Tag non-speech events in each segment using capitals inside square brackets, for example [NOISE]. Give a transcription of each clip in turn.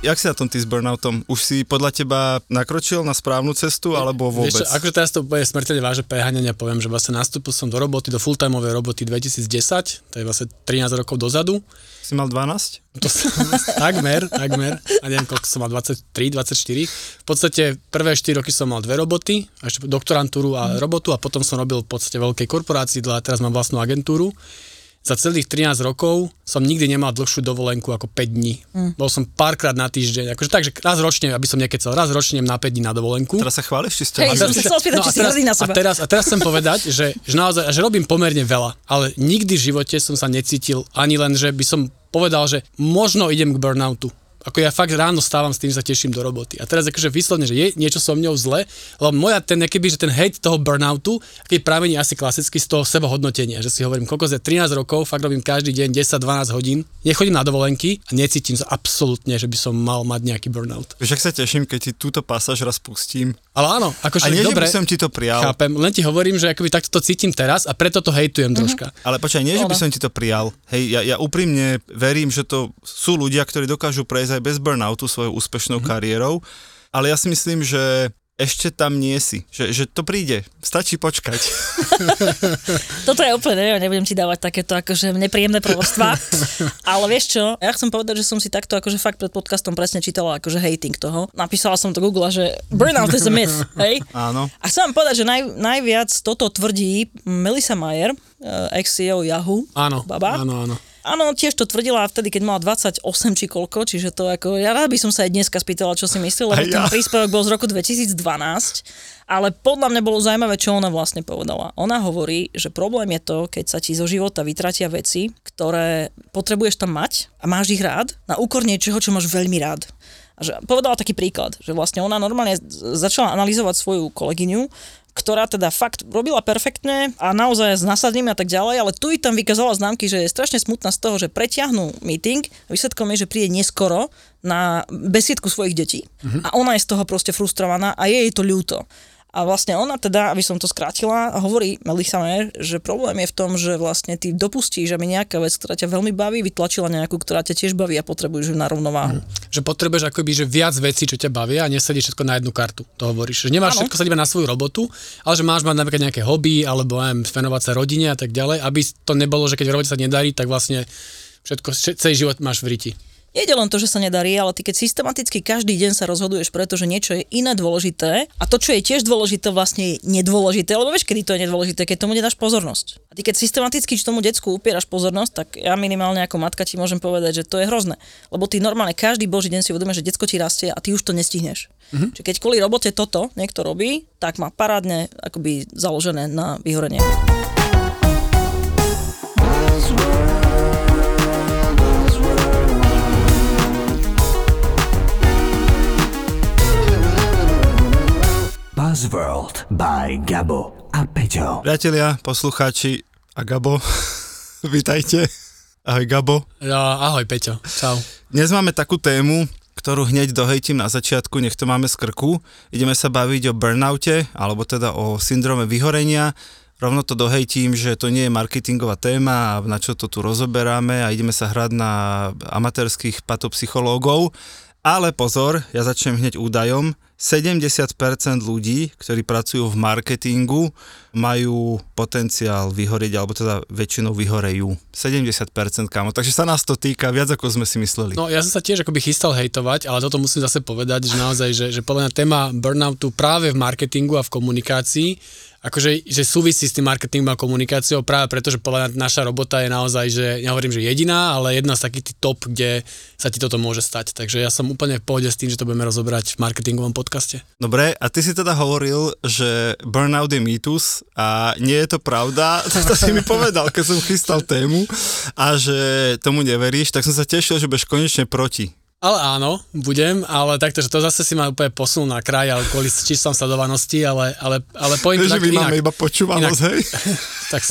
Jak si na tom ty s burnoutom? Už si podľa teba nakročil na správnu cestu, alebo vôbec? Vieš čo, akože teraz to bude smrteľne váže preháňania, poviem, že vlastne nastúpil som do roboty, do fulltimeovej roboty 2010, to je vlastne 13 rokov dozadu. Si mal 12? To som, [LAUGHS] takmer, takmer. A neviem, koľko som mal, 23, 24. V podstate prvé 4 roky som mal dve roboty, ešte doktorantúru a robotu a potom som robil v podstate veľkej korporácii, a teraz mám vlastnú agentúru za celých 13 rokov som nikdy nemal dlhšiu dovolenku ako 5 dní. Mm. Bol som párkrát na týždeň, akože takže raz ročne, aby som nekecal, raz ročne na 5 dní na dovolenku. Teraz sa chváliš, či ste Hej, som sa spýtať, no či si hrdý na seba. A teraz, a teraz chcem povedať, že, že naozaj, že robím pomerne veľa, ale nikdy v živote som sa necítil ani len, že by som povedal, že možno idem k burnoutu ako ja fakt ráno stávam s tým, že sa teším do roboty. A teraz akože vyslovne, že je niečo so mňou zle, lebo moja ten, keby, že ten hate toho burnoutu, keď pramení asi klasicky z toho sebohodnotenia, že si hovorím, koľko za 13 rokov, fakt robím každý deň 10-12 hodín, nechodím na dovolenky a necítim sa absolútne, že by som mal mať nejaký burnout. Vieš, ak sa teším, keď ti túto pasáž raz pustím. Ale áno, akože a nie, dobre, že by som ti to prijal. Chápem, len ti hovorím, že akoby takto to cítim teraz a preto to hejtujem mm-hmm. troška. Ale počkaj, nie, že by som ti to prijal. Hej, ja, ja úprimne verím, že to sú ľudia, ktorí dokážu prejsť aj bez burnoutu svojou úspešnou mm-hmm. kariérou, ale ja si myslím, že ešte tam nie si. Že, že to príde. Stačí počkať. [LAUGHS] Toto je úplne, neviem, nebudem ti dávať takéto akože nepríjemné provostva. [LAUGHS] ale vieš čo, ja chcem povedať, že som si takto akože fakt pred podcastom presne čítala akože hating toho. Napísala som to Google, že burnout is a myth, [LAUGHS] hej? Áno. A chcem vám povedať, že naj, najviac toto tvrdí Melissa Mayer, eh, ex-CEO Yahoo. Áno, baba. áno, áno. Áno, tiež to tvrdila vtedy, keď mala 28 či koľko, čiže to ako, ja rád by som sa aj dneska spýtala, čo si myslel, lebo ja. ten príspevok bol z roku 2012, ale podľa mňa bolo zaujímavé, čo ona vlastne povedala. Ona hovorí, že problém je to, keď sa ti zo života vytratia veci, ktoré potrebuješ tam mať a máš ich rád, na úkor niečoho, čo máš veľmi rád. A že povedala taký príklad, že vlastne ona normálne začala analyzovať svoju kolegyňu, ktorá teda fakt robila perfektne a naozaj s nasadením a tak ďalej, ale tu i tam vykazala známky, že je strašne smutná z toho, že preťahnú meeting a výsledkom je, že príde neskoro na besiedku svojich detí uh-huh. a ona je z toho proste frustrovaná a je jej to ľúto. A vlastne ona teda, aby som to skrátila, hovorí Melissa Mayer, že problém je v tom, že vlastne ty dopustíš, aby nejaká vec, ktorá ťa veľmi baví, vytlačila nejakú, ktorá ťa tiež baví a potrebuješ ju na rovnováhu. Mm. Že potrebuješ akoby, že viac vecí, čo ťa bavia a nesedí všetko na jednu kartu. To hovoríš. Že nemáš ano. všetko sa iba na svoju robotu, ale že máš mať napríklad nejaké hobby alebo aj venovať sa rodine a tak ďalej, aby to nebolo, že keď v robote sa nedarí, tak vlastne všetko, celý život máš v riti. Jede len to, že sa nedarí, ale ty keď systematicky každý deň sa rozhoduješ, pretože niečo je iné dôležité a to, čo je tiež dôležité, vlastne je nedôležité, lebo vieš, kedy to je nedôležité, keď tomu nedáš pozornosť. A ty keď systematicky tomu decku upieraš pozornosť, tak ja minimálne ako matka ti môžem povedať, že to je hrozné. Lebo ty normálne každý boží deň si uvedomíš, že decko ti rastie a ty už to nestihneš. Mm-hmm. Čiže keď kvôli robote toto niekto robí, tak má parádne akoby založené na vyhorenie. Buzzworld by Gabo a Peťo. Priatelia, poslucháči a Gabo, [LAUGHS] vítajte. Ahoj Gabo. Ja, ahoj Peťo, čau. Dnes máme takú tému, ktorú hneď dohejtím na začiatku, nech to máme z krku. Ideme sa baviť o burnoute, alebo teda o syndrome vyhorenia. Rovno to dohejtím, že to nie je marketingová téma a na čo to tu rozoberáme a ideme sa hrať na amatérských patopsychológov. Ale pozor, ja začnem hneď údajom. 70% ľudí, ktorí pracujú v marketingu, majú potenciál vyhorieť, alebo teda väčšinou vyhorejú. 70% kamo, takže sa nás to týka viac ako sme si mysleli. No ja som sa tiež akoby chystal hejtovať, ale toto musím zase povedať, že naozaj, že, že podľa mňa téma burnoutu práve v marketingu a v komunikácii akože že súvisí s tým marketingom a komunikáciou práve preto, že podľa naša robota je naozaj, že nehovorím, že jediná, ale jedna z takých top, kde sa ti toto môže stať. Takže ja som úplne v pohode s tým, že to budeme rozobrať v marketingovom podcaste. Dobre, a ty si teda hovoril, že burnout je mýtus a nie je to pravda. [LAUGHS] To si mi povedal, keď som chystal tému a že tomu neveríš, tak som sa tešil, že budeš konečne proti. Ale áno, budem, ale takto, že to zase si ma úplne posunul na kraj, ale kvôli číslam sledovanosti, ale, ale, ale point tak my inak, máme iba počúvanosť, inak, hej? [LAUGHS] tak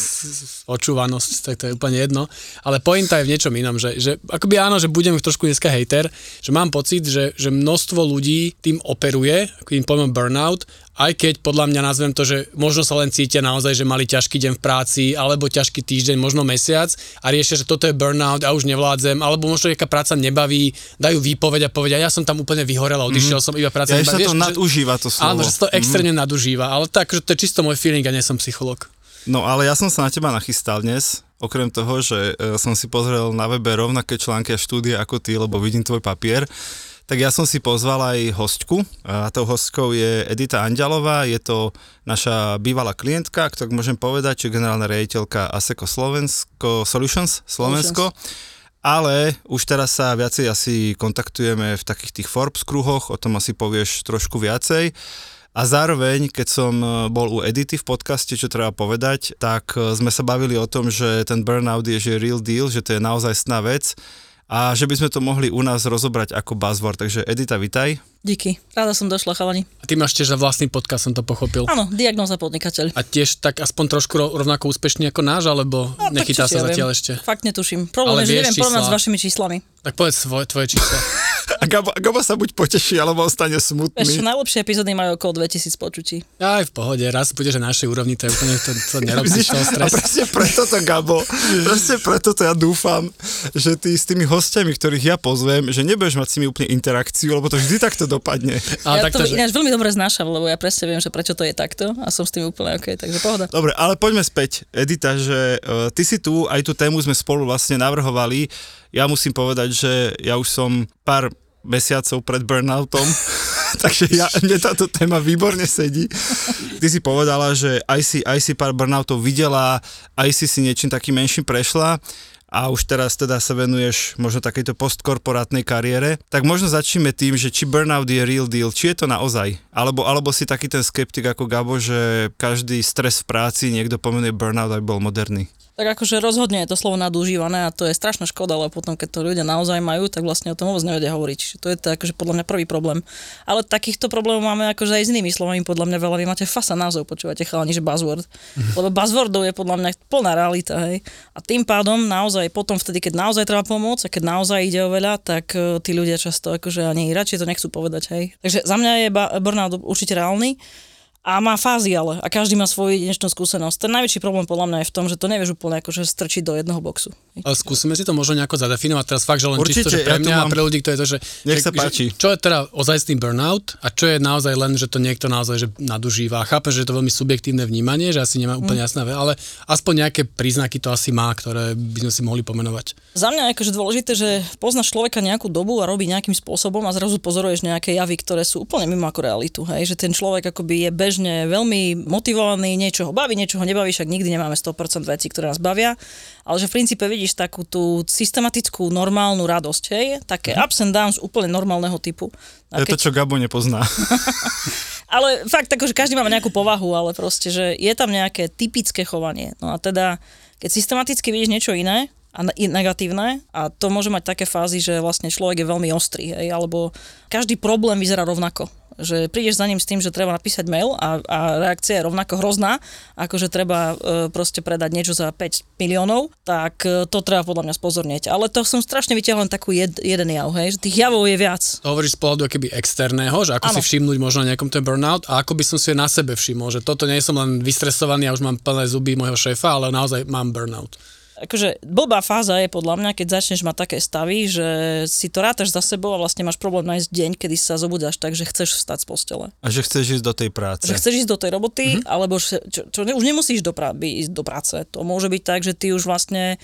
počúvanosť, tak to je úplne jedno. Ale pointa je v niečom inom, že, že akoby áno, že budem trošku dneska hater, že mám pocit, že, že množstvo ľudí tým operuje, tým pojmom burnout aj keď podľa mňa nazvem to, že možno sa len cítia naozaj, že mali ťažký deň v práci, alebo ťažký týždeň, možno mesiac a riešia, že toto je burnout a už nevládzem, alebo možno nejaká práca nebaví, dajú výpoveď a povedia, ja som tam úplne vyhorel a odišiel mm. som, iba práca ja, nebaví. sa to nadužíva to slovo. Áno, že sa to extrémne mm. nadužíva, ale tak, že to je čisto môj feeling a nie som psycholog. No ale ja som sa na teba nachystal dnes, okrem toho, že e, som si pozrel na webe rovnaké články a štúdie ako ty, lebo vidím tvoj papier, tak ja som si pozval aj hostku a tou hostkou je Edita Anďalová, je to naša bývalá klientka, ktorú môžem povedať, že generálna riaditeľka ASECO Slovensko, Solutions Slovensko. Solutions. Ale už teraz sa viacej asi kontaktujeme v takých tých Forbes kruhoch, o tom asi povieš trošku viacej. A zároveň, keď som bol u Edity v podcaste, čo treba povedať, tak sme sa bavili o tom, že ten burnout je že real deal, že to je naozaj sná vec a že by sme to mohli u nás rozobrať ako buzzword. Takže Edita, vitaj. Díky, rada som došla, chalani. A ty máš tiež za vlastný podcast, som to pochopil. Áno, diagnóza podnikateľ. A tiež tak aspoň trošku rovnako úspešný ako náš, alebo no, nechytá sa zatiaľ ešte? Fakt netuším. Problém je, že neviem porovnať s vašimi číslami. Tak povedz svoje, tvoje čísla. [LAUGHS] A Gabo, Gabo sa buď poteší, alebo ostane smutný. Ešte najlepšie epizódy majú okolo 2000 počutí. Aj v pohode, raz budeš na našej úrovni, to je úplne, to, to [LAUGHS] nerobíš toho stres. A presne preto to, Gabo, presne preto to ja dúfam, že ty s tými hostiami, ktorých ja pozvem, že nebudeš mať s nimi úplne interakciu, lebo to vždy takto dopadne. A ja takto, to že... ináč veľmi dobre znášam, lebo ja presne viem, že prečo to je takto a som s tým úplne OK, takže pohoda. Dobre, ale poďme späť, Edita, že uh, ty si tu, aj tú tému sme spolu vlastne navrhovali ja musím povedať, že ja už som pár mesiacov pred burnoutom, [LAUGHS] takže ja, mne táto téma výborne sedí. Ty si povedala, že aj si, aj si pár burnoutov videla, aj si si niečím takým menším prešla a už teraz teda sa venuješ možno takejto postkorporátnej kariére, tak možno začneme tým, že či burnout je real deal, či je to naozaj, alebo, alebo si taký ten skeptik ako Gabo, že každý stres v práci niekto pomenuje burnout, aby bol moderný tak akože rozhodne je to slovo nadužívané a to je strašná škoda, lebo potom, keď to ľudia naozaj majú, tak vlastne o tom vôbec nevedia hovoriť. Čiže to je to akože podľa mňa prvý problém. Ale takýchto problémov máme akože aj s inými slovami, podľa mňa veľa. Vy máte fasa názov, počúvate chalani, že buzzword. [LAUGHS] Lebo buzzwordov je podľa mňa plná realita, hej. A tým pádom naozaj potom vtedy, keď naozaj treba pomôcť a keď naozaj ide o veľa, tak uh, tí ľudia často akože ani radšej to nechcú povedať, hej. Takže za mňa je burnout určite reálny a má fázy ale a každý má svoju jedinečnú skúsenosť. Ten najväčší problém podľa mňa je v tom, že to nevieš úplne akože strčiť do jedného boxu. Ale skúsime si to možno nejako zadefinovať teraz fakt, že len Určite, čisto, že pre mňa ja mám... a pre ľudí, to je to, že, Nech že, sa páči. Že, čo je teda ozajstný burnout a čo je naozaj len, že to niekto naozaj že nadužíva. Chápem, že je to veľmi subjektívne vnímanie, že asi nemá úplne mm. jasné, ale aspoň nejaké príznaky to asi má, ktoré by sme si mohli pomenovať. Za mňa je akože dôležité, že poznáš človeka nejakú dobu a robí nejakým spôsobom a zrazu pozoruješ nejaké javy, ktoré sú úplne mimo ako realitu. Hej? Že ten človek akoby je bežne veľmi motivovaný, niečo ho baví, niečo ho nebaví, však nikdy nemáme 100% vecí, ktoré nás bavia, ale že v princípe vidíš takú tú systematickú normálnu radosť, hej, také mm. ups and downs úplne normálneho typu. A je keď... to, čo Gabo nepozná. [LAUGHS] ale fakt, že každý máme nejakú povahu, ale proste, že je tam nejaké typické chovanie. No a teda, keď systematicky vidíš niečo iné, a negatívne a to môže mať také fázy, že vlastne človek je veľmi ostrý, hej, alebo každý problém vyzerá rovnako že prídeš za ním s tým, že treba napísať mail a, a reakcia je rovnako hrozná, ako že treba e, proste predať niečo za 5 miliónov, tak e, to treba podľa mňa spozornieť. Ale to som strašne vyťahol len takú jed, jeden jav, hej, že tých javov je viac. To hovoríš z pohľadu keby externého, že ako ano. si všimnúť možno nejakom ten burnout a ako by som si na sebe všimol, že toto nie som len vystresovaný a už mám plné zuby môjho šéfa, ale naozaj mám burnout. Akože blbá fáza je podľa mňa, keď začneš mať také stavy, že si to rátaš za sebou a vlastne máš problém nájsť deň, kedy sa zobudzáš tak, že chceš vstať z postele. A že chceš ísť do tej práce. Že chceš ísť do tej roboty, mm-hmm. alebo čo, čo, už nemusíš do prá- ísť do práce. To môže byť tak, že ty už vlastne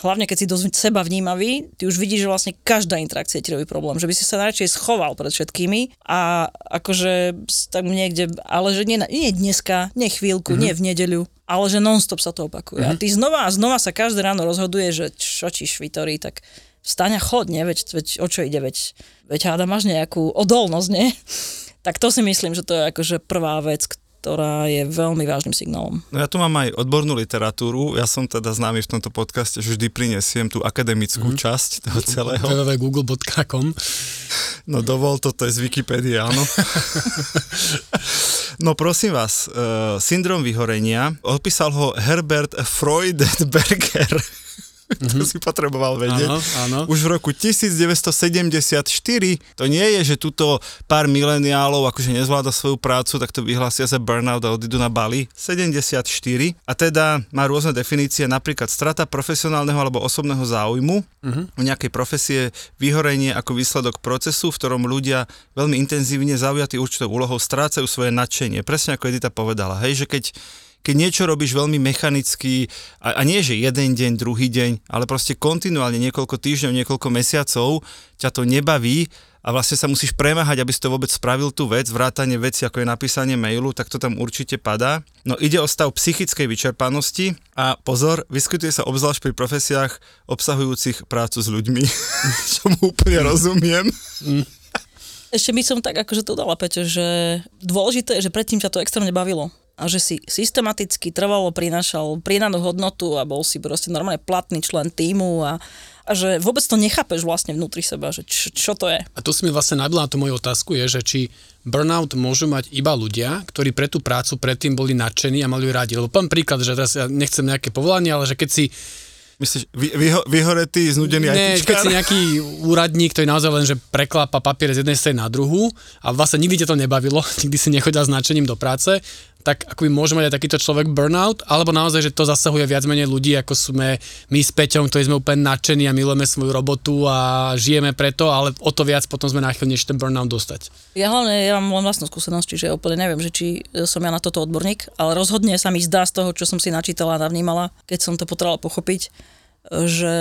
hlavne keď si dosť seba vnímavý, ty už vidíš, že vlastne každá interakcia ti robí problém, že by si sa najradšej schoval pred všetkými a akože tak niekde, ale že nie, nie dneska, nie chvíľku, mm-hmm. nie v nedeľu, ale že nonstop sa to opakuje. Mm-hmm. A ty znova a znova sa každé ráno rozhoduje, že čo ti švitorí, tak vstaň a chod, nie? Veď, veď o čo ide, veď, veď háda máš nejakú odolnosť, nie? [LAUGHS] Tak to si myslím, že to je akože prvá vec, ktorá je veľmi vážnym signálom. No ja tu mám aj odbornú literatúru, ja som teda známy v tomto podcaste, že vždy prinesiem tú akademickú mm-hmm. časť toho celého. www.google.com No dovol, toto je z Wikipédie, áno. [LAUGHS] no prosím vás, uh, syndrom vyhorenia, opísal ho Herbert Freudenberger. [LAUGHS] to si potreboval vedieť. Áno, áno. Už v roku 1974, to nie je, že tuto pár mileniálov akože nezvláda svoju prácu, tak to vyhlásia za burnout a odídu na Bali. 74 a teda má rôzne definície, napríklad strata profesionálneho alebo osobného záujmu mm-hmm. u nejakej profesie, vyhorenie ako výsledok procesu, v ktorom ľudia veľmi intenzívne zaujatí určitou úlohou strácajú svoje nadšenie. Presne ako Edita povedala, hej, že keď keď niečo robíš veľmi mechanicky, a, a nie že jeden deň, druhý deň, ale proste kontinuálne niekoľko týždňov, niekoľko mesiacov ťa to nebaví a vlastne sa musíš premáhať, aby si to vôbec spravil tú vec, vrátanie veci, ako je napísanie mailu, tak to tam určite padá. No ide o stav psychickej vyčerpanosti a pozor, vyskytuje sa obzvlášť pri profesiách obsahujúcich prácu s ľuďmi, [LAUGHS] čo mu úplne rozumiem. Ešte by som tak akože to dala, Peťo, že dôležité je, že predtým ťa to extrémne bavilo a že si systematicky trvalo prinášal pridanú hodnotu a bol si proste normálne platný člen týmu a, a že vôbec to nechápeš vlastne vnútri seba, že čo, čo to je. A tu si mi vlastne nabila na tú moju otázku, je, že či burnout môžu mať iba ľudia, ktorí pre tú prácu predtým boli nadšení a mali ju radi. Lebo poviem príklad, že teraz ja nechcem nejaké povolanie, ale že keď si Myslíš, vy, vyho, vyhoretý, znudený Nie, keď si nejaký úradník, ktorý naozaj len, že preklápa papier z jednej strany na druhú a vlastne nikdy ťa to nebavilo, [LAUGHS] nikdy si nechodil s nadšením do práce, tak ako môže mať aj takýto človek burnout, alebo naozaj, že to zasahuje viac menej ľudí, ako sme my s Peťom, ktorí sme úplne nadšení a milujeme svoju robotu a žijeme preto, ale o to viac potom sme náchylnejší ten burnout dostať. Ja hlavne, ja mám len vlastnú skúsenosť, čiže ja úplne neviem, že či som ja na toto odborník, ale rozhodne sa mi zdá z toho, čo som si načítala a navnímala, keď som to potrebovala pochopiť, že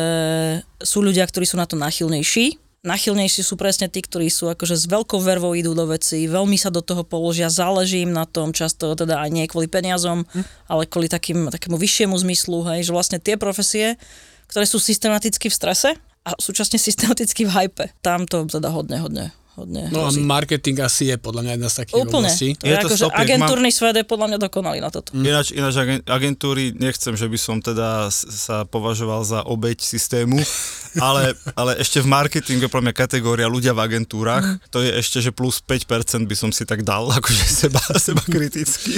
sú ľudia, ktorí sú na to náchylnejší, Nachylnejší sú presne tí, ktorí sú akože s veľkou vervou idú do veci, veľmi sa do toho položia, záleží im na tom, často teda aj nie kvôli peniazom, hm. ale kvôli takým, takému vyššiemu zmyslu, hej, že vlastne tie profesie, ktoré sú systematicky v strese a súčasne systematicky v hype, tam to teda hodne, hodne hodne No hrozí. a marketing asi je podľa mňa jedna z takých Úplne. oblastí. To je, je to akože agentúrny mám... svet je podľa mňa dokonalý na toto. Mm. Ináč, ináč agentúry, nechcem, že by som teda sa považoval za obeď systému, [LAUGHS] ale, ale ešte v marketingu je podľa mňa kategória ľudia v agentúrach, mm. to je ešte, že plus 5% by som si tak dal, [LAUGHS] akože seba, seba kriticky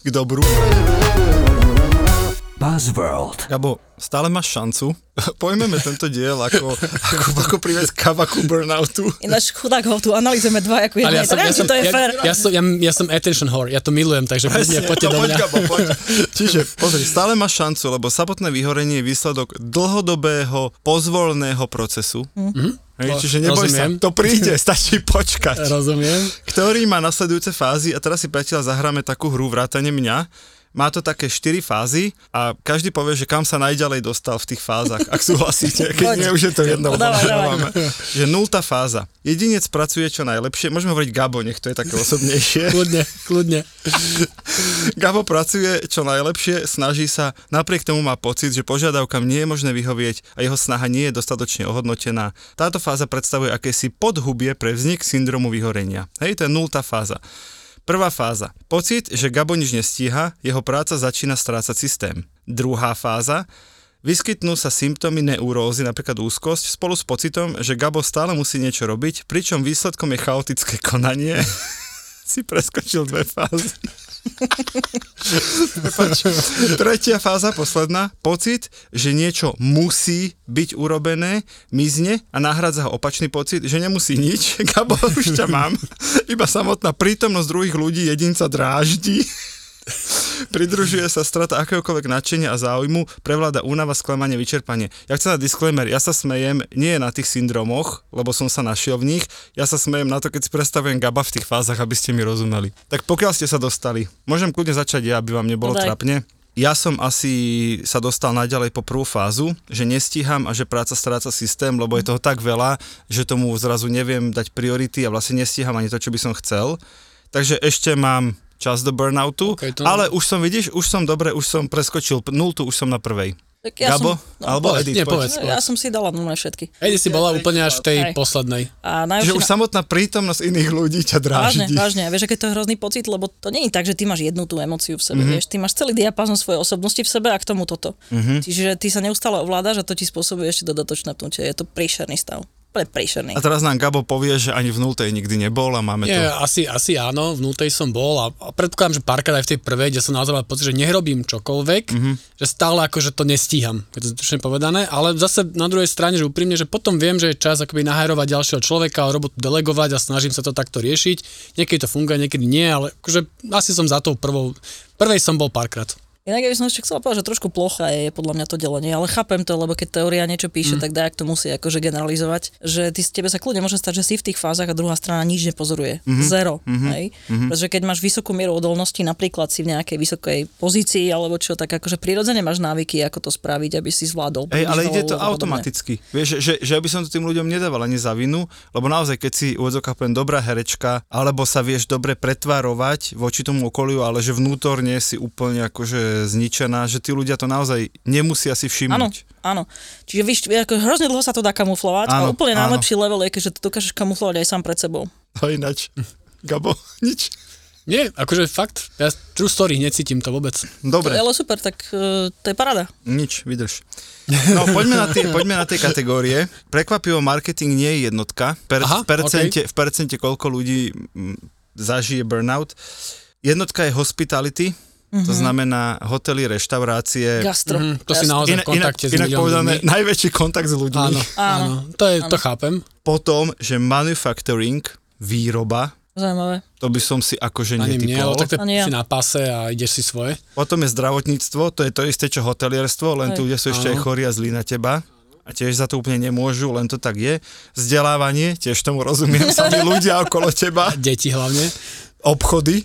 k dobru. Buzzworld. Gabo, stále máš šancu. [LAUGHS] Pojmeme tento diel ako, ako, ako privez kavaku burnoutu. Ináč chudák ho tu analýzujeme dva ako jedné. Ja som, ja, som, to je ja, fair. Ja, som, ja, ja som attention whore, ja to milujem, takže Presne, poďte do mňa. Gabo, poď. [LAUGHS] Čiže pozri, stále máš šancu, lebo samotné vyhorenie je výsledok dlhodobého pozvolného procesu. Mm-hmm. Hej, no, čiže neboj rozumiem. sa, to príde, [LAUGHS] stačí počkať. Rozumiem. Ktorý má nasledujúce fázy a teraz si priateľ zahráme takú hru vrátane mňa, má to také 4 fázy a každý povie, že kam sa najďalej dostal v tých fázach, ak súhlasíte, keď nie, už je to jedno. Že nultá fáza. Jedinec pracuje čo najlepšie, môžeme hovoriť Gabo, nech to je také osobnejšie. [LAUGHS] kľudne, kľudne. Gabo pracuje čo najlepšie, snaží sa, napriek tomu má pocit, že požiadavkám nie je možné vyhovieť a jeho snaha nie je dostatočne ohodnotená. Táto fáza predstavuje akési podhubie pre vznik syndromu vyhorenia. Hej, to je nultá fáza. Prvá fáza. Pocit, že Gabo nič nestíha, jeho práca začína strácať systém. Druhá fáza. Vyskytnú sa symptómy neurózy, napríklad úzkosť, spolu s pocitom, že Gabo stále musí niečo robiť, pričom výsledkom je chaotické konanie. [LAUGHS] si preskočil dve fázy. Tretia fáza, posledná. Pocit, že niečo musí byť urobené, mizne a nahradza ho opačný pocit, že nemusí nič. [LAUGHS] Gabo, už ťa mám. Iba samotná prítomnosť druhých ľudí jedinca dráždi. Pridružuje sa strata akéhokoľvek nadšenia a záujmu, prevláda únava, sklamanie, vyčerpanie. Ja chcem na disclaimer, ja sa smejem nie na tých syndromoch, lebo som sa našiel v nich, ja sa smejem na to, keď si predstavujem Gaba v tých fázach, aby ste mi rozumeli. Tak pokiaľ ste sa dostali, môžem kľudne začať ja, aby vám nebolo No trapne. Ja som asi sa dostal naďalej po prvú fázu, že nestíham a že práca stráca systém, lebo je toho tak veľa, že tomu zrazu neviem dať priority a vlastne nestíham ani to, čo by som chcel. Takže ešte mám čas do burnoutu, Ok, to- ale už som, vidíš, už som dobre, už som preskočil nultu, už som na prvej. Tak ja Gabo? som, no, Alebo povedz, Edith? nie, poď. povedz. ja som si dala nula všetky. Edi si bola úplne až v tej Hej. poslednej. A Že najlepšie už na- samotná prítomnosť iných ľudí ťa Vážne, dráždi. vážne. A vieš, aké to je hrozný pocit, lebo to nie je tak, že ty máš jednu tú emóciu v sebe, Mhm. mm-hmm. vieš, ty máš celý diapazon svojej osobnosti v sebe a k tomu toto. Mhm. Mm-hmm. Čiže ty sa neustále ovládaš a to ti spôsobuje ešte dodatočné pnutie. Je to príšerný stav. Úplne príšerný. A teraz nám Gabo povie, že ani v nultej nikdy nebol a máme Nie, to. asi, asi áno, v nultej som bol a, a predpokladám, že párkrát aj v tej prvej, kde som naozaj mal pocit, že nerobím čokoľvek, Mhm. mm-hmm. že stále akože to nestíham, keď to je povedané, ale zase na druhej strane, že úprimne, že potom viem, že je čas akoby nahajrovať ďalšieho človeka a robotu delegovať a snažím sa to takto riešiť. Niekedy to funguje, niekedy nie, ale akože asi som za tou prvou, prvej som bol párkrát. Inak ja by som ešte chcela povedať, že trošku plocha je podľa mňa to delenie, ale chápem to, lebo keď teória niečo píše, mm. tak dajak to musí akože generalizovať, že ty z tebe sa kľudne môže stať, že si v tých fázach a druhá strana nič nepozoruje. Mm-hmm. Zero. Mm-hmm. Hej? Mm-hmm. Pretože keď máš vysokú mieru odolnosti, napríklad si v nejakej vysokej pozícii alebo čo, tak akože prirodzene máš návyky, ako to spraviť, aby si zvládol. Hej, ale ide to automaticky. Vieš, že, že, že by som to tým ľuďom nedával ani za vinu, lebo naozaj, keď si poviem dobrá herečka, alebo sa vieš dobre pretvárovať voči tomu okoliu, ale že vnútorne si úplne akože zničená, že tí ľudia to naozaj nemusia si Áno, všimnúť. áno. Čiže víš, ako hrozne dlho sa to dá kamuflovať Áno, a úplne áno. najlepší level je, keď to dokážeš kamuflovať aj sám pred sebou. A ináč, Gabo, [LAUGHS] nič. Nie, akože fakt, ja true story, necítim to vôbec. Dobre, Ale super, tak uh, to je parada. nič, vydrž. No, poďme na, tie, poďme na tie kategórie. Prekvapivo marketing nie je jednotka. Per, Aha, v, percente, v percente koľko ľudí mm, zažije burnout. Jednotka je hospitality, to znamená hotely, reštaurácie. Gastro. Mhm, to si Gastro. naozaj Inak, v inak, kontakte s inak povedané, ľudí. najväčší kontakt s ľuďmi. Áno, áno, to, je, to chápem. Potom, že manufacturing, výroba, Zaujímavé. to by som si akože Ani mne, netypol. ale tak to Ani ja. si na pase a ideš si svoje. Potom je zdravotníctvo, to je to isté, čo hotelierstvo, len Hej. tu ľudia sú ešte aj Áno. chorí a zlí na teba. A tiež za to úplne nemôžu, len to tak je. Vzdelávanie, tiež tomu rozumiem, sami [LAUGHS] ľudia okolo teba. Deti hlavne. Obchody,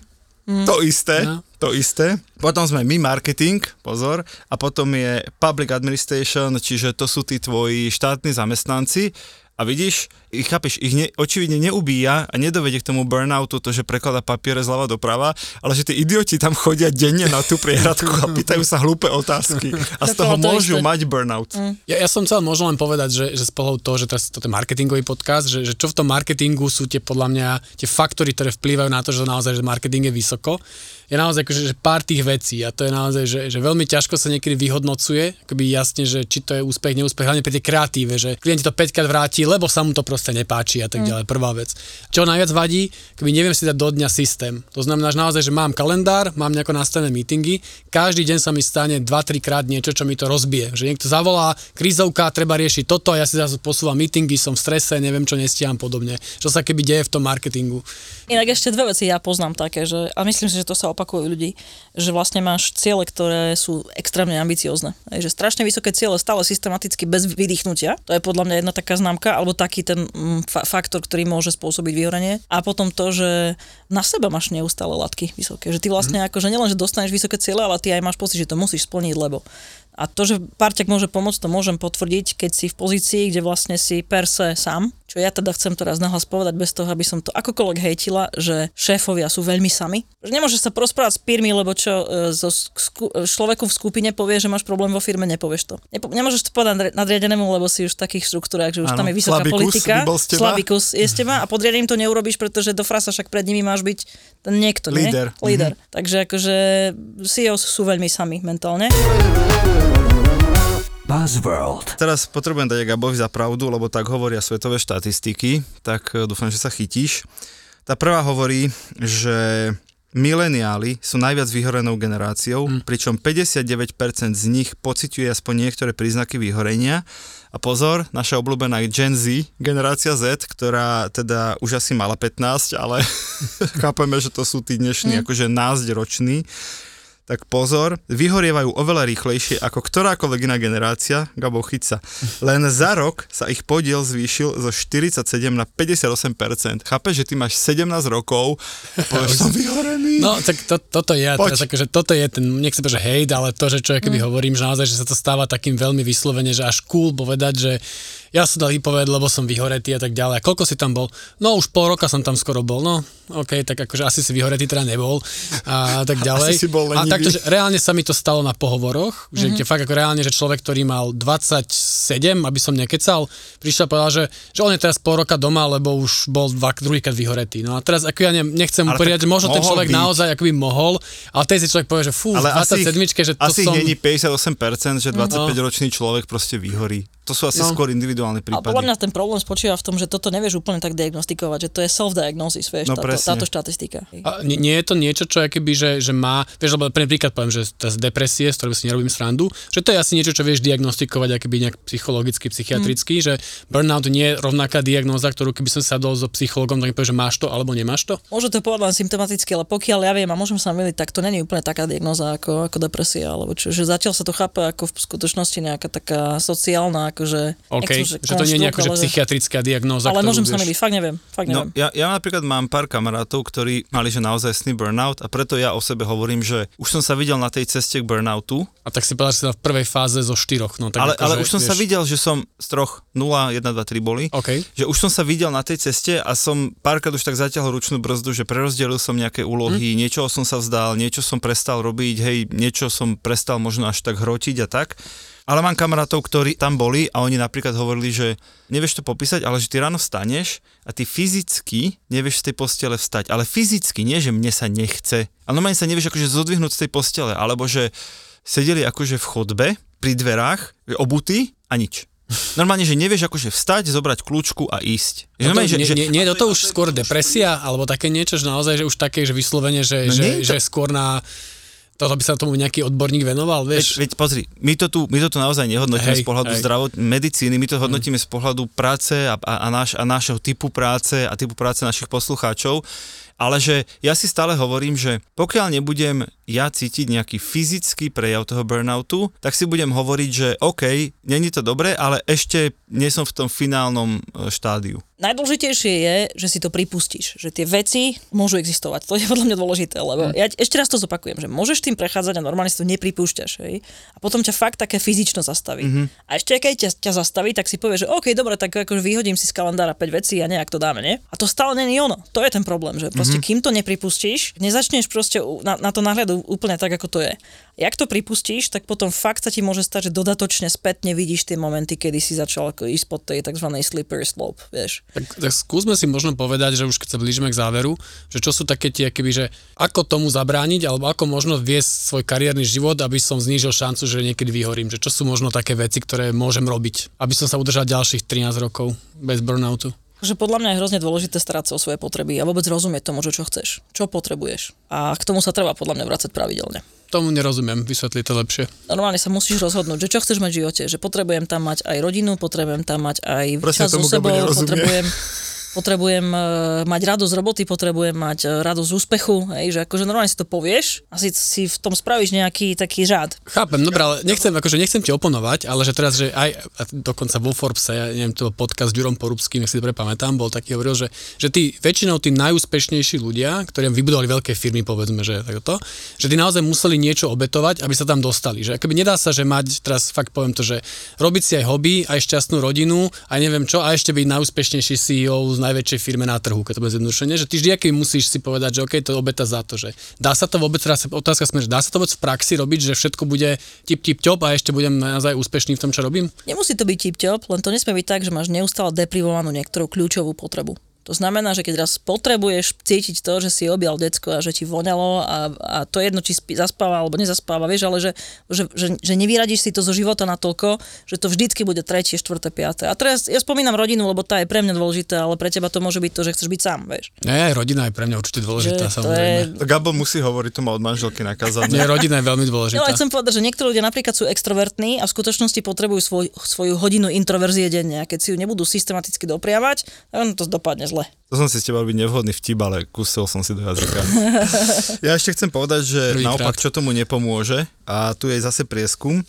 to isté, No. To isté. Potom sme my marketing, pozor, a potom je public administration, čiže to sú tí tvoji štátni zamestnanci. A vidíš, ich, chápeš, ich ne, očividne neubíja a nedovedie k tomu burnoutu to, že prekladá papiere zľava doprava, ale že tí idioti tam chodia denne na tú priehradku a pýtajú sa hlúpe otázky. A z toho to môžu isté. mať burnout. Ja, ja som chcel možno len povedať, že, že z pohľadu toho, že teraz toto je marketingový podcast, že, že čo v tom marketingu sú tie podľa mňa tie faktory, ktoré vplývajú na to, že naozaj že marketing je vysoko, je naozaj akože, že pár tých vecí a to je naozaj, že, že veľmi ťažko sa niekedy vyhodnocuje, akoby jasne, že či to je úspech, neúspech, hlavne pri tej kreatíve, že klient to 5 krát vráti, lebo sa mu to proste nepáči a tak ďalej, prvá vec. Čo najviac vadí, keby neviem si dať do dňa systém. To znamená, že naozaj, že mám kalendár, mám nejako nastavené meetingy, každý deň sa mi stane 2-3 krát niečo, čo mi to rozbije. Že niekto zavolá, krízovka, treba riešiť toto, ja si zase posúvam meetingy, som v strese, neviem čo nestíham podobne. Čo sa keby deje v tom marketingu. Inak ešte dve veci ja poznám také, že, a myslím si, že to sa opakuje u ľudí, že vlastne máš ciele, ktoré sú extrémne ambiciozne. Hej, Že strašne vysoké ciele stále systematicky bez vydýchnutia. To je podľa mňa jedna taká známka, alebo taký ten mm, fa- faktor, ktorý môže spôsobiť vyhorenie. A potom to, že na seba máš neustále latky vysoké. Že ty vlastne Mhm. akože nielen, že dostaneš vysoké ciele, ale ty aj máš pocit, že to musíš splniť, lebo a to, že parťak môže pomôcť, to môžem potvrdiť, keď si v pozícii, kde vlastne si per se sám, čo ja teda chcem teraz nahlas povedať bez toho, aby som to akokoľvek hejtila, že šéfovia sú veľmi sami. Že nemôžeš sa porozprávať s pírmi, lebo čo e, so sku- e, človeku v skupine povie, že máš problém vo firme, nepovieš to. Nepo- nemôžeš to povedať nadri- nadriadenému, lebo si už v takých štruktúrach, že už Áno, tam je vysoká slabikus politika. by bol z teba. Slabikus je z teba a podriadeným to neurobiš, pretože do frasa však pred nimi máš byť ten niekto, nie? Líder. Líder. Takže akože CEO sú veľmi sami mentálne. Buzzworld. Teraz potrebujem dať Gabovi za pravdu, lebo tak hovoria svetové štatistiky, tak e, dúfam, že sa chytíš. Tá prvá hovorí, že mileniáli sú najviac vyhorenou generáciou, mm. pričom 59% z nich pociťuje aspoň niektoré príznaky vyhorenia. A pozor, naša obľúbená Gen Z, generácia Z, ktorá teda už asi mala 15, ale [LAUGHS] chápeme, že to sú tí dnešní mm. akože násť roční, tak pozor, vyhorievajú oveľa rýchlejšie ako ktorákoľvek iná generácia, Gabo chyca. Len za rok sa ich podiel zvýšil zo 47 na 58%. Chápeš, že ty máš 17 rokov a povieš, som vyhorený. No, tak to, toto je, teraz akože toto je ten, nechcem povedať, že hejt, ale to, že čo ja keby mm. hovorím, že naozaj, že sa to stáva takým veľmi vyslovene, že až cool povedať, že ja som dal vypovedať, lebo som vyhoretý a tak ďalej. A koľko si tam bol? No už pol roka som tam skoro bol. No, OK, tak akože asi si vyhoretý teda nebol a tak [LAUGHS] ďalej. Asi si bol a lenivý. takto, že reálne sa mi to stalo na pohovoroch, že mm-hmm. fakt ako reálne, že človek, ktorý mal 27, aby som nekecal, prišiel a povedal, že, že on je teraz pol roka doma, lebo už bol dva, druhýkrát vyhoretý. No a teraz ako ja ne, nechcem mu tak že možno ten človek byť. naozaj akoby mohol, ale teď si človek povie, že fú, Ale asi, 27, že to asi som... není 58%, že 25-ročný človek proste vyhorí. To sú asi No. skôr individuálne A podľa prípady. mňa ten problém spočíva v tom, že toto nevieš úplne tak diagnostikovať, že to je self-diagnosis, vieš, No táto, presne. táto štatistika. A nie, nie je to niečo, čo keby, že, že má, vieš, lebo príklad poviem, že z depresie, s ktorým si nerobím srandu, že to je asi niečo, čo vieš diagnostikovať akoby nejak psychologicky, psychiatricky, mm. že burnout nie je rovnaká diagnóza, ktorú keby som sadol so psychologom, tak že máš to alebo nemáš to. Môže to povedať len symptomaticky, ale pokiaľ ja viem a môžem sa miliť, tak to není úplne taká diagnoza ako, ako depresia, alebo čo, že zatiaľ sa to chápe ako v skutočnosti nejaká taká sociálna, akože... OK, že to nie je nejako, že psychiatrická diagnóza, ale môžem sa miliť, fakt neviem, fakt No, neviem. ja, ja napríklad mám pár kamarátov, ktorí mali že naozaj sný burnout a preto ja o sebe hovorím, že už som sa videl na tej ceste k burnoutu, A tak si povedal, že si v prvej fáze zo štyroch. No, tak ale, akože, ale už som sa vieš, videl, že som z troch 0, 1, 2, 3 boli. OK. Že už som sa videl na tej ceste a som párkrát už tak zatiahol ručnú brzdu, že prerozdelil som nejaké úlohy, hm? niečoho som sa vzdal, niečo som prestal robiť, hej, niečo som prestal možno až tak hrotiť a tak. Ale mám kamarátov, ktorí tam boli a oni napríklad hovorili, že nevieš to popísať, ale že ty ráno vstaneš a ty fyzicky nevieš z tej postele vstať. Ale fyzicky, nie že mne sa nechce. A normálne sa nevieš akože zodvihnúť z tej postele, alebo že sedeli akože v chodbe pri dverách, obutí a nič. Normálne, že nevieš akože vstať, zobrať kľúčku a ísť. No to, normálne, že, nie, že, nie, je toto už skôr depresia, alebo také niečo, že naozaj, že už také, že vyslovene, že, No že, to- že skôr na toto by sa tomu nejaký odborník venoval, Veď, vieš? veď pozri, my to tu, my to tu naozaj nehodnotíme Hej, z pohľadu hej. zdravot, medicíny, my to hodnotíme z pohľadu práce a, a, a, náš, a nášho typu práce a typu práce našich poslucháčov, ale že ja si stále hovorím, že pokiaľ nebudem ja cítiť nejaký fyzický prejav toho burnoutu, tak si budem hovoriť, že OK, není to dobré, ale ešte nie som v tom finálnom e, štádiu. Najdôležitejšie je, že si to pripustíš, že tie veci môžu existovať. To je podľa mňa dôležité, lebo ja ešte raz to zopakujem, že môžeš tým prechádzať a normálne si to nepripúšťaš. Hej? A potom ťa fakt také fyzično zastaví. A ešte keď ťa, ťa zastaví, tak si povieš, že OK, dobre, tak akože vyhodím si z kalendára 5 vecí a nejak to dáme, nie? A to stále není ono. To je ten problém, že proste kým to nepripustíš, nezačneš proste na, na to nahľadu úplne tak, ako to je. Jak to pripustíš, tak potom fakt sa ti môže stať, že dodatočne spätne vidíš tie momenty, kedy si začal ísť pod tej tzv. slippery slope, vieš. Tak, tak skúsme si možno povedať, že už keď sa blížime k záveru, že čo sú také tie, keby, že ako tomu zabrániť, alebo ako možno viesť svoj kariérny život, aby som znížil šancu, že niekedy vyhorím, že čo sú možno také veci, ktoré môžem robiť, aby som sa udržal ďalších 13 rokov bez burnoutu. Že podľa mňa je hrozne dôležité starať sa o svoje potreby a vôbec rozumieť tomu, že čo chceš, čo potrebuješ. A k tomu sa treba podľa mňa vrácať pravidelne. Tomu nerozumiem, vysvetli to lepšie. Normálne sa musíš rozhodnúť, že čo chceš mať v živote, že potrebujem tam mať aj rodinu, potrebujem tam mať aj Presne čas so sebou, potrebujem, [LAUGHS] potrebujem uh, mať radosť z roboty, potrebujem mať uh, radosť z úspechu, hej, že akože normálne si to povieš a si, si v tom spravíš nejaký taký řád. Chápem, dobre, ale nechcem, akože nechcem ti oponovať, ale že teraz, že aj dokonca vo Forbese, ja neviem, to podcast s Ďurom Porubským, ak si dobre pamätám, bol taký hovoril, že, že tí väčšinou tí najúspešnejší ľudia, ktorí vybudovali veľké firmy, povedzme, že takto, že tí naozaj museli niečo obetovať, aby sa tam dostali. Že akoby nedá sa, že mať, teraz fakt poviem to, že robiť si aj hobby, aj šťastnú rodinu, aj neviem čo, a ešte byť najúspešnejší CEO z najväčšej firme na trhu, keď to bude zjednodušenie, že ty vždy aký musíš si povedať, že OK, to obeta za to, že dá sa to vôbec, teraz otázka sme, že dá sa to vôbec v praxi robiť, že všetko bude tip tip top a ešte budem naozaj úspešný v tom, čo robím? Nemusí to byť tip-top, len to nesmie byť tak, že máš neustále deprivovanú niektorú kľúčovú potrebu. To znamená, že keď raz potrebuješ cítiť to, že si objal decko a že ti voňalo a, a to je jedno, či spí, zaspáva alebo nezaspáva, vieš, ale že, že, že, že nevyradíš si to zo života natoľko, že to vždycky bude tretie, štvrté, piaté. A teraz ja spomínam rodinu, lebo tá je pre mňa dôležitá, ale pre teba to môže byť to, že chceš byť sám, vieš. Nie, aj rodina je pre mňa určite dôležitá, Že to samozrejme. Gabo musí hovoriť, to má od manželky nakazané. Nie, rodina je veľmi dôležitá. ale chcem povedať, že niektorí ľudia napríklad sú extrovertní a v skutočnosti potrebujú svoj, svoju hodinu introverzie denne a keď si ju nebudú systematicky dopriavať, to dopadne zle. Zle. To som si s teba robiť nevhodný vtip, ale kusol som si do jazyka. [LAUGHS] ja ešte chcem povedať, že Prvýkrát. naopak, čo tomu nepomôže, a tu je zase prieskum,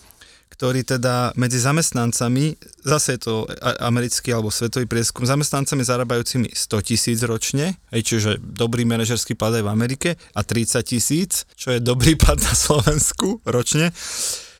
ktorý teda medzi zamestnancami, zase je to americký alebo svetový prieskum, zamestnancami zarábajúcimi 100 tisíc ročne, hej, čiže dobrý manažerský plat aj v Amerike, a 30 tisíc, čo je dobrý [LAUGHS] plat na Slovensku ročne,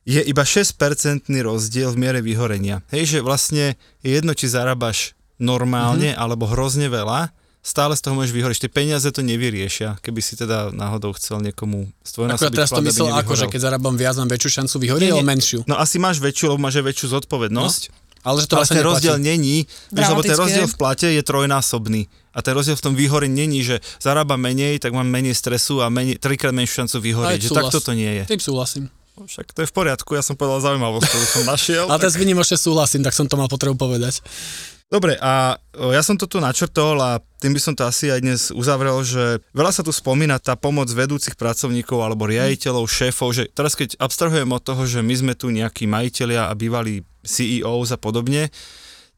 je iba 6-percentný rozdiel v miere vyhorenia. Hej, že vlastne je jedno, či zarábaš normálne mm-hmm. alebo hrozne veľa, stále z toho môžeš vyhoriť. Tie peniaze to nevyriešia, keby si teda náhodou chcel niekomu Ako ja stvojnásobiť teraz to myslel ako, že keď zarábam viac, mám väčšiu šancu nie. alebo menšiu. No asi máš väčšiu, lebo máš aj väčšiu zodpovednosť. Ale že to ale vlastne ten rozdiel není, vieš, lebo ten rozdiel v plate je trojnásobný. A ten rozdiel v tom výhore není, že zarábam menej, tak mám menej stresu a menej, trikrát menšiu šancu vyhorieť. Že súhlas. takto to nie je. Tým súhlasím. No, Však to je v poriadku, ja som povedal zaujímavosť, ktorú som našiel. Ale teraz vynimočne súhlasím, tak som to mal potrebu povedať. Dobre, a ja som to tu načrtol a tým by som to asi aj dnes uzavrel, že veľa sa tu spomína tá pomoc vedúcich pracovníkov alebo riaditeľov, šéfov, že teraz keď abstrahujem od toho, že my sme tu nejakí majiteľia a bývalí CEOs a podobne,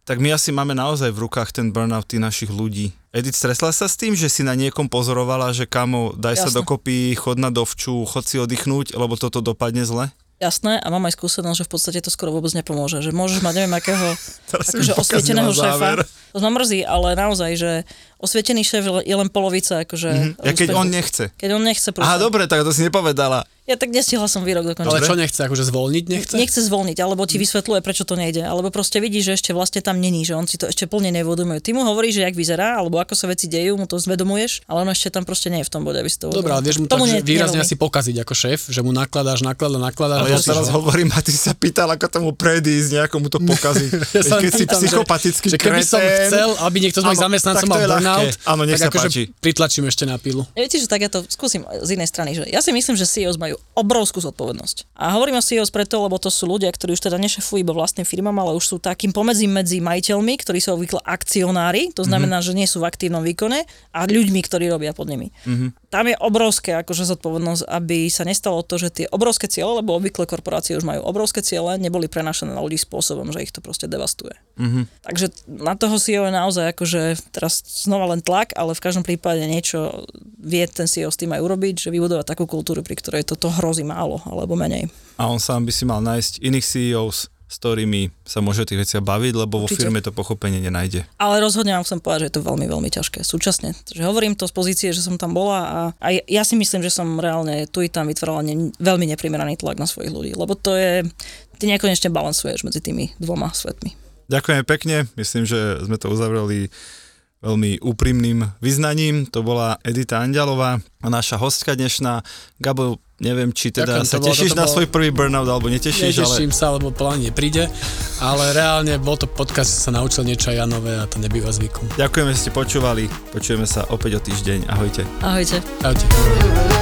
tak my asi máme naozaj v rukách ten burnout tých našich ľudí. Edith, stresla sa s tým, že si na niekom pozorovala, že kamo, daj sa Jasne. dokopy, chod na dovču, chod si oddychnúť, lebo toto dopadne zle? Jasné, a mám aj skúsenosť, že v podstate to skoro vôbec nepomôže. Že môžeš mať neviem akého [LAUGHS] akože osvieteného šéfa. To ma mrzí, ale naozaj, že osvietený šéf je len polovica akože Ja keď úspechu. on nechce. Keď on nechce proste. Aha, dobre, tak to si nepovedala. Ja tak nestihla som výrok dokončiť. Ale čo nechce, akože zvolniť nechce? Nechce zvolniť, alebo ti vysvetľuje, prečo to nejde. Alebo proste vidí, že ešte vlastne tam není, že on si to ešte plne nevodomuje. Ty mu hovoríš, že jak vyzerá, alebo ako sa veci dejú, mu to zvedomuješ, ale on ešte tam proste nie je v tom bode, aby si to Dobre, ale vieš mu tak, Tomu že ne- výrazne nerobí. asi pokaziť ako šéf, že mu nakladáš, nakladáš, nakladáš. Ale ja teraz ho- hovorím a ty sa pýtal, ako tomu predísť, nejakomu to [LAUGHS] pokaziť. Ja len keď si že- psychopatický že keby som kretén. chcel, aby niekto z mojich zamestnancov tak mal to je ľahké. burnout, Áno, nech tak sa akože pritlačím ešte na pilu. Viete, že tak ja to skúsim z inej strany, že ja si myslím, že CEOs majú obrovskú zodpovednosť. A hovorím o CEOs preto, lebo to sú ľudia, ktorí už teda nešefujú iba vlastným firmám, ale už sú takým pomedzím medzi majiteľmi, ktorí sú obvykle akcionári, to znamená, Mhm. že nie sú v aktívnom výkone, a ľuďmi, ktorí robia pod nimi. Mhm. Tam je obrovské akože zodpovednosť, aby sa nestalo to, že tie obrovské ciele, lebo obvykle korporácie už majú obrovské ciele, neboli prenášané na ľudí spôsobom, že ich to proste devastuje. Mhm. Takže na toho CEO je naozaj akože teraz znova len tlak, ale v každom prípade niečo vie ten CEO s tým aj urobiť, že vybudovať takú kultúru, pri ktorej toto hrozí málo alebo menej. A on sám by si mal nájsť iných CEOs, s ktorými sa môže o tých veciach baviť, lebo vo Určite. firme to pochopenie nenájde. Ale rozhodne vám chcem povedať, že je to veľmi, veľmi ťažké. Súčasne. Takže hovorím to z pozície, že som tam bola a, a ja si myslím, že som reálne tu i tam vytvorila ne, veľmi neprimeraný tlak na svojich ľudí, lebo to je, ty nekonečne balansuješ medzi tými dvoma svetmi. Ďakujeme pekne, myslím, že sme to uzavreli veľmi úprimným vyznaním. To bola Edita Andialová, naša hostka dnešná. Gabo, neviem, či teda Ďakujem, sa bolo- tešíš toto na bolo- svoj prvý burnout, alebo netešíš, ale Neteším sa, lebo plán nepríde, ale reálne bol to podcast, sa naučil niečo aj ja nové a to nebýva zvykom. ďakujeme, že ste počúvali. Počujeme sa opäť o týždeň. Ahojte. Ahojte. V